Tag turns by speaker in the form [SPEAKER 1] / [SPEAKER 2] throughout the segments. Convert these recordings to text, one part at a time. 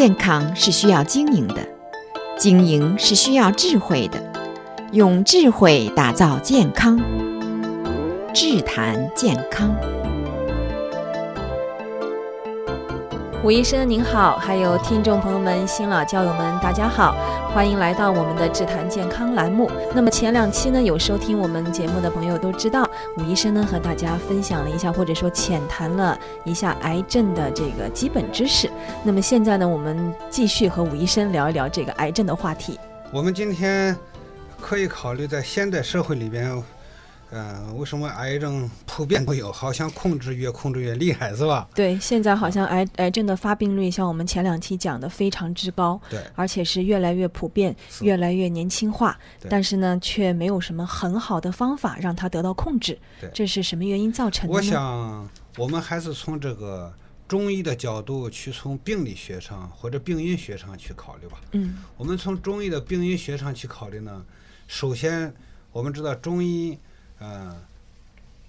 [SPEAKER 1] 健康是需要经营的，经营是需要智慧的，用智慧打造健康，智谈健康。
[SPEAKER 2] 吴医生您好，还有听众朋友们、新老交友们，大家好，欢迎来到我们的智谈健康栏目。那么前两期呢，有收听我们节目的朋友都知道，吴医生呢和大家分享了一下，或者说浅谈了一下癌症的这个基本知识。那么现在呢，我们继续和吴医生聊一聊这个癌症的话题。
[SPEAKER 3] 我们今天可以考虑在现代社会里边。嗯，为什么癌症普遍都有？好像控制越控制越厉害，是吧？
[SPEAKER 2] 对，现在好像癌癌症的发病率，像我们前两期讲的非常之高，
[SPEAKER 3] 对，
[SPEAKER 2] 而且是越来越普遍，越来越年轻化。但是呢，却没有什么很好的方法让它得到控制。
[SPEAKER 3] 对，
[SPEAKER 2] 这是什么原因造成的呢？
[SPEAKER 3] 我想，我们还是从这个中医的角度去从病理学上或者病因学上去考虑吧。
[SPEAKER 2] 嗯，
[SPEAKER 3] 我们从中医的病因学上去考虑呢，首先我们知道中医。嗯，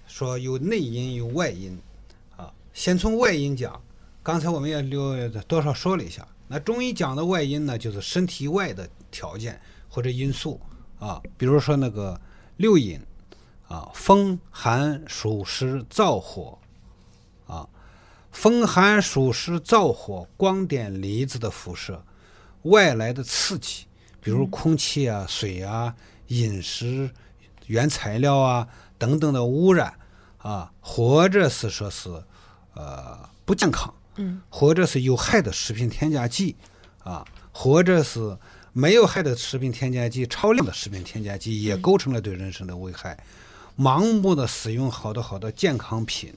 [SPEAKER 3] 说有内因有外因，啊，先从外因讲。刚才我们也留多少说了一下。那中医讲的外因呢，就是身体外的条件或者因素啊，比如说那个六淫啊，风寒暑湿燥火啊，风寒暑湿燥火，光点离子的辐射，外来的刺激，比如空气啊、水啊、饮食。原材料啊等等的污染啊，或者是说是呃不健康，
[SPEAKER 2] 嗯，
[SPEAKER 3] 或者是有害的食品添加剂啊，或者是没有害的食品添加剂，超量的食品添加剂也构成了对人身的危害。嗯、盲目的使用好多好多健康品。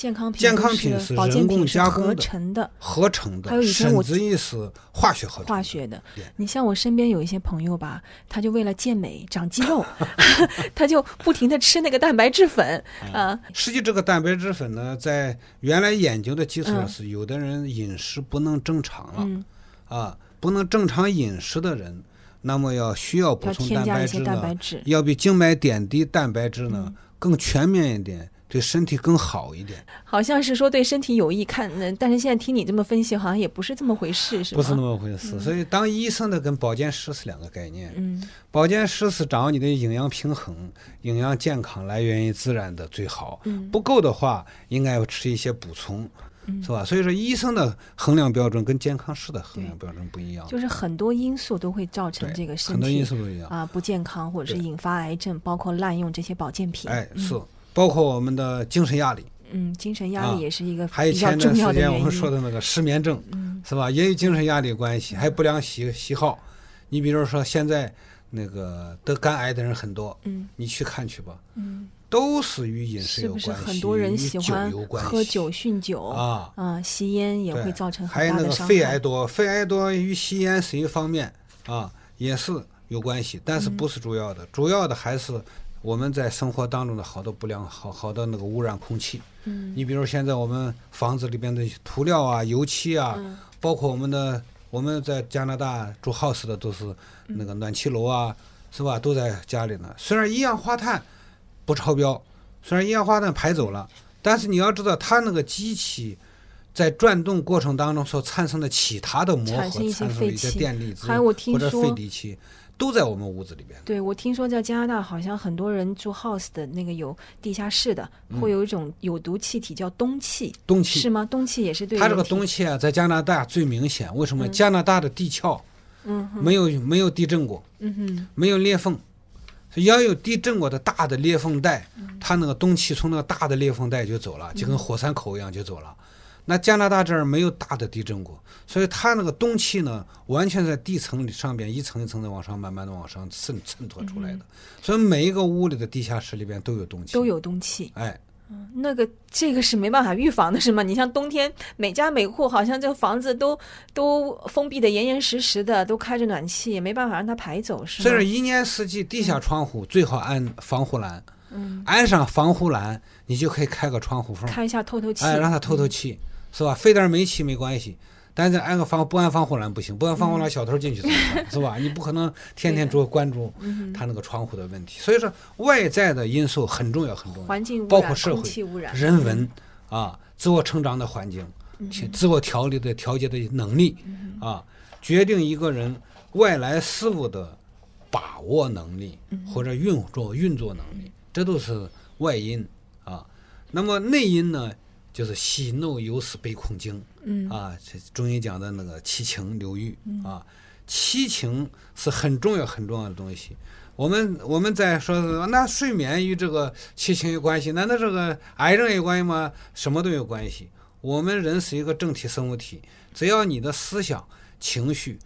[SPEAKER 2] 健康品，
[SPEAKER 3] 健康品是人工加工
[SPEAKER 2] 合成的，
[SPEAKER 3] 合成的，
[SPEAKER 2] 还有以前我
[SPEAKER 3] 甚至于是化学合成
[SPEAKER 2] 化学的。你像我身边有一些朋友吧，他就为了健美、长肌肉，他就不停的吃那个蛋白质粉啊。
[SPEAKER 3] 实际这个蛋白质粉呢，在原来研究的基础上是，有的人饮食不能正常了，
[SPEAKER 2] 嗯、
[SPEAKER 3] 啊，不能正常饮食的人，那么要需要补充蛋白质呢，要比静脉点滴蛋白质呢、嗯、更全面一点。对身体更好一点，
[SPEAKER 2] 好像是说对身体有益。看，但是现在听你这么分析，好像也不是这么回事，是吧？
[SPEAKER 3] 不是那么回事。嗯、所以，当医生的跟保健师是两个概念。
[SPEAKER 2] 嗯，
[SPEAKER 3] 保健师是掌握你的营养平衡、营养健康来源于自然的最好。
[SPEAKER 2] 嗯，
[SPEAKER 3] 不够的话，应该要吃一些补充，
[SPEAKER 2] 嗯、
[SPEAKER 3] 是吧？所以说，医生的衡量标准跟健康师的衡量标准不一样。
[SPEAKER 2] 就是很多因素都会造成这个身体
[SPEAKER 3] 很多因素不一样
[SPEAKER 2] 啊，不健康或者是引发癌症，包括滥用这些保健品。
[SPEAKER 3] 哎，
[SPEAKER 2] 嗯、
[SPEAKER 3] 是。包括我们的精神压力，
[SPEAKER 2] 嗯，精神压力也是一个
[SPEAKER 3] 还有前段时间我们说的那个失眠症，
[SPEAKER 2] 嗯、
[SPEAKER 3] 是吧？也与精神压力关系，还有不良喜喜好。你比如说现在那个得肝癌的人很多，
[SPEAKER 2] 嗯，
[SPEAKER 3] 你去看去吧，
[SPEAKER 2] 嗯，
[SPEAKER 3] 都是与饮食有关系，
[SPEAKER 2] 是不是很多人喜欢喝酒、酗酒
[SPEAKER 3] 啊
[SPEAKER 2] 啊，吸烟也会造成很
[SPEAKER 3] 大的伤害。还有那个肺癌多，肺癌多与吸烟是一方面啊，也是有关系，但是不是主要的，嗯、主要的还是。我们在生活当中的好多不良、好好的那个污染空气，
[SPEAKER 2] 嗯，
[SPEAKER 3] 你比如现在我们房子里边的涂料啊、油漆啊，
[SPEAKER 2] 嗯、
[SPEAKER 3] 包括我们的我们在加拿大住 house 的都是那个暖气楼啊，
[SPEAKER 2] 嗯、
[SPEAKER 3] 是吧？都在家里呢。虽然一氧化碳不超标，虽然一氧化碳排走了，但是你要知道，它那个机器在转动过程当中所产生的其他的磨合，产生一些电离子，
[SPEAKER 2] 还有我听说
[SPEAKER 3] 或者废气。都在我们屋子里边。
[SPEAKER 2] 对，我听说在加拿大，好像很多人住 house 的那个有地下室的，嗯、会有一种有毒气体叫氡气。
[SPEAKER 3] 氡气
[SPEAKER 2] 是吗？氡气也是对。
[SPEAKER 3] 它这个氡气啊，在加拿大最明显。为什么？
[SPEAKER 2] 嗯、
[SPEAKER 3] 加拿大的地壳，
[SPEAKER 2] 嗯，
[SPEAKER 3] 没有没有地震过，
[SPEAKER 2] 嗯哼，
[SPEAKER 3] 没有裂缝，要有地震过的大的裂缝带，它那个氡气从那个大的裂缝带就走了，就跟火山口一样就走了。嗯那加拿大这儿没有大的地震过，所以它那个东气呢，完全在地层里上边一层一层的往上慢慢的往上渗衬托出来的。所以每一个屋里的地下室里边都有东气，
[SPEAKER 2] 都有东气。
[SPEAKER 3] 哎，
[SPEAKER 2] 嗯，那个这个是没办法预防的，是吗？你像冬天，每家每户好像这个房子都都封闭的严严实实的，都开着暖气，也没办法让它排走，是吗？
[SPEAKER 3] 所以说一年四季地下窗户最好安防护栏，
[SPEAKER 2] 嗯，
[SPEAKER 3] 安上防护栏，你就可以开个窗户缝，
[SPEAKER 2] 看一下透透气，
[SPEAKER 3] 哎，让它透透气。嗯是吧？费点煤气没关系，但是安个防不安防护栏不行，不安防护栏小偷进去怎么办？嗯、是吧？你不可能天天做关注他那个窗户的问题。所以说，外在的因素很重要，很重要。
[SPEAKER 2] 环境污染、
[SPEAKER 3] 包括社会、
[SPEAKER 2] 空气污染、
[SPEAKER 3] 人文啊，自我成长的环境自我调理的调节的能力啊，决定一个人外来事物的把握能力或者运作运作能力，这都是外因啊。那么内因呢，就是喜怒忧思悲恐惊，啊，这中医讲的那个七情六欲啊，七情是很重要很重要的东西。我们我们在说，那睡眠与这个七情有关系？难道这个癌症有关系吗？什么都有关系。我们人是一个整体生物体，只要你的思想、情绪、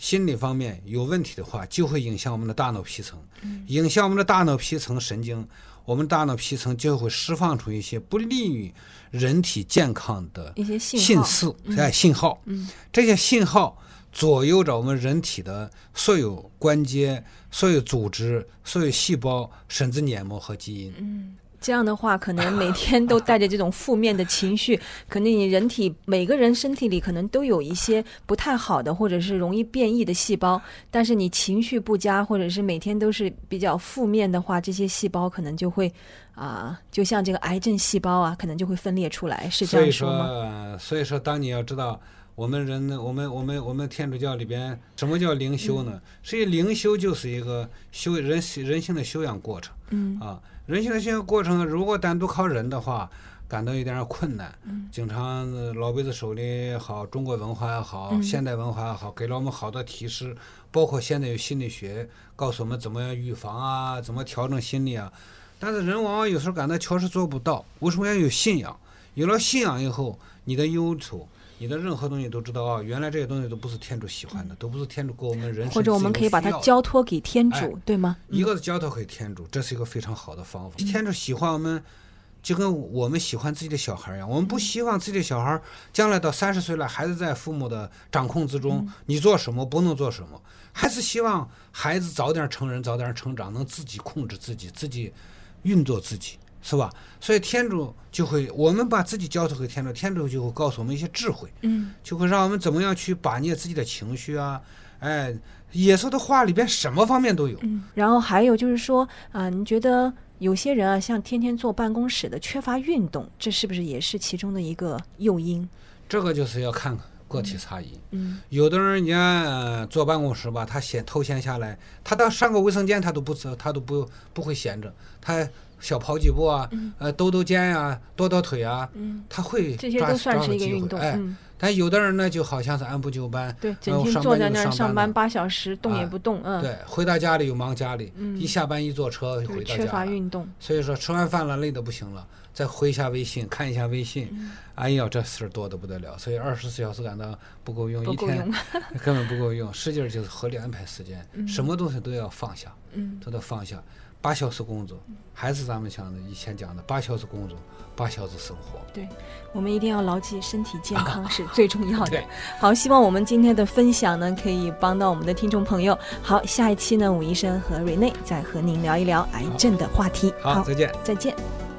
[SPEAKER 3] 心理方面有问题的话，就会影响我们的大脑皮层，影响我们的大脑皮层神经，我们大脑皮层就会释放出一些不利于人体健康的
[SPEAKER 2] 一些
[SPEAKER 3] 信息，哎，信号，这些信号。左右着我们人体的所有关节、所有组织、所有细胞，甚至黏膜和基因。
[SPEAKER 2] 嗯，这样的话，可能每天都带着这种负面的情绪，可能你人体每个人身体里可能都有一些不太好的，或者是容易变异的细胞。但是你情绪不佳，或者是每天都是比较负面的话，这些细胞可能就会啊、呃，就像这个癌症细胞啊，可能就会分裂出来。是这样说吗？
[SPEAKER 3] 所以说，所以说，当你要知道。我们人呢，我们我们我们天主教里边，什么叫灵修呢？所以灵修就是一个修人人性的修养过程。嗯啊，人性的修养过程，如果单独靠人的话，感到有点困难。嗯，经常老辈子手里也好，中国文化也好，现代文化也好，给了我们好多提示，包括现在有心理学告诉我们怎么样预防啊，怎么调整心理啊。但是人往往有时候感到确实做不到。为什么要有信仰？有了信仰以后，你的忧愁。你的任何东西都知道啊，原来这些东西都不是天主喜欢的，嗯、都不是天主给我们人生。
[SPEAKER 2] 或者我们可以把它交托给天主，哎、对吗？
[SPEAKER 3] 一个是交托给天主，这是一个非常好的方法。嗯、天主喜欢我们，就跟我们喜欢自己的小孩一样，我们不希望自己的小孩将来到三十岁了，还是在父母的掌控之中，嗯、你做什么不能做什么，还是希望孩子早点成人，早点成长，能自己控制自己，自己运作自己。是吧？所以天主就会，我们把自己交托给天主，天主就会告诉我们一些智慧，嗯，就会让我们怎么样去把捏自己的情绪啊，哎，耶稣的话里边什么方面都有。
[SPEAKER 2] 嗯，然后还有就是说啊，你觉得有些人啊，像天天坐办公室的，缺乏运动，这是不是也是其中的一个诱因？
[SPEAKER 3] 这个就是要看个体差异。嗯，有的人家、呃、坐办公室吧，他闲偷闲下来，他到上个卫生间他都不他都不不会闲着，他。小跑几步啊，嗯、呃，抖抖肩呀、啊，跺跺腿啊，嗯、他会抓，
[SPEAKER 2] 这些都算是一个运动。
[SPEAKER 3] 哎，嗯、但有的人呢，就好像是按部就班，
[SPEAKER 2] 对，整天坐在那儿上班八小时，动也不动，嗯，
[SPEAKER 3] 对，回到家里又忙家里，嗯、一下班一坐车回到家，
[SPEAKER 2] 缺乏运动。
[SPEAKER 3] 所以说吃完饭了累得不行了，再回一下微信看一下微信，嗯、哎呀，这事儿多得不得了。所以二十四小时感到不够用，一天 根本不够用。实际上就是合理安排时间，嗯、什么东西都要放下，嗯，都得放下。八小时工作，还是咱们讲的以前讲的八小时工作，八小时生活。
[SPEAKER 2] 对，我们一定要牢记身体健康是 最重要的。好，希望我们今天的分享呢，可以帮到我们的听众朋友。好，下一期呢，武医生和瑞内再和您聊一聊癌症的话题。
[SPEAKER 3] 好，好，再见，
[SPEAKER 2] 再见。